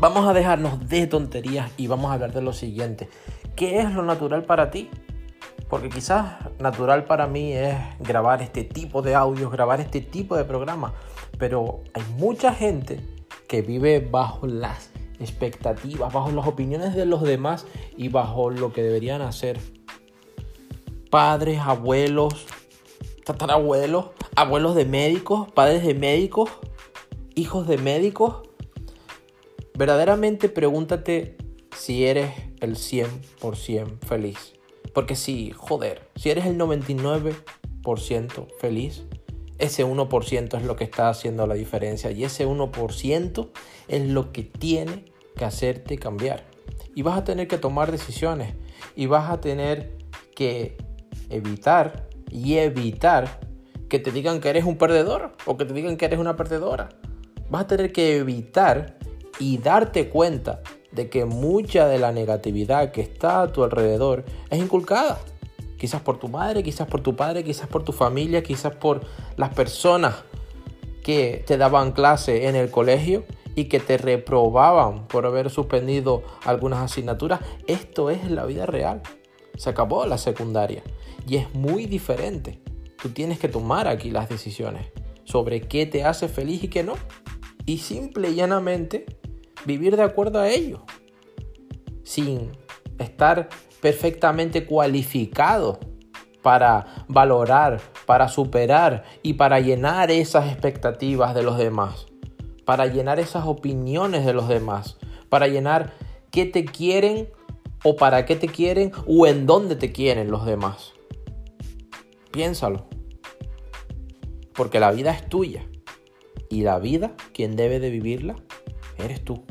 Vamos a dejarnos de tonterías y vamos a hablar de lo siguiente. ¿Qué es lo natural para ti? Porque quizás natural para mí es grabar este tipo de audios, grabar este tipo de programas. Pero hay mucha gente que vive bajo las expectativas, bajo las opiniones de los demás y bajo lo que deberían hacer. Padres, abuelos, tatarabuelos, abuelos de médicos, padres de médicos, hijos de médicos. Verdaderamente pregúntate si eres el 100% feliz. Porque si, joder, si eres el 99% feliz, ese 1% es lo que está haciendo la diferencia y ese 1% es lo que tiene que hacerte cambiar. Y vas a tener que tomar decisiones y vas a tener que evitar y evitar que te digan que eres un perdedor o que te digan que eres una perdedora. Vas a tener que evitar y darte cuenta de que mucha de la negatividad que está a tu alrededor es inculcada. Quizás por tu madre, quizás por tu padre, quizás por tu familia, quizás por las personas que te daban clase en el colegio y que te reprobaban por haber suspendido algunas asignaturas. Esto es la vida real. Se acabó la secundaria y es muy diferente. Tú tienes que tomar aquí las decisiones sobre qué te hace feliz y qué no. Y simple y llanamente vivir de acuerdo a ello, sin estar perfectamente cualificado para valorar, para superar y para llenar esas expectativas de los demás, para llenar esas opiniones de los demás, para llenar qué te quieren o para qué te quieren o en dónde te quieren los demás. Piénsalo, porque la vida es tuya y la vida, quien debe de vivirla, eres tú.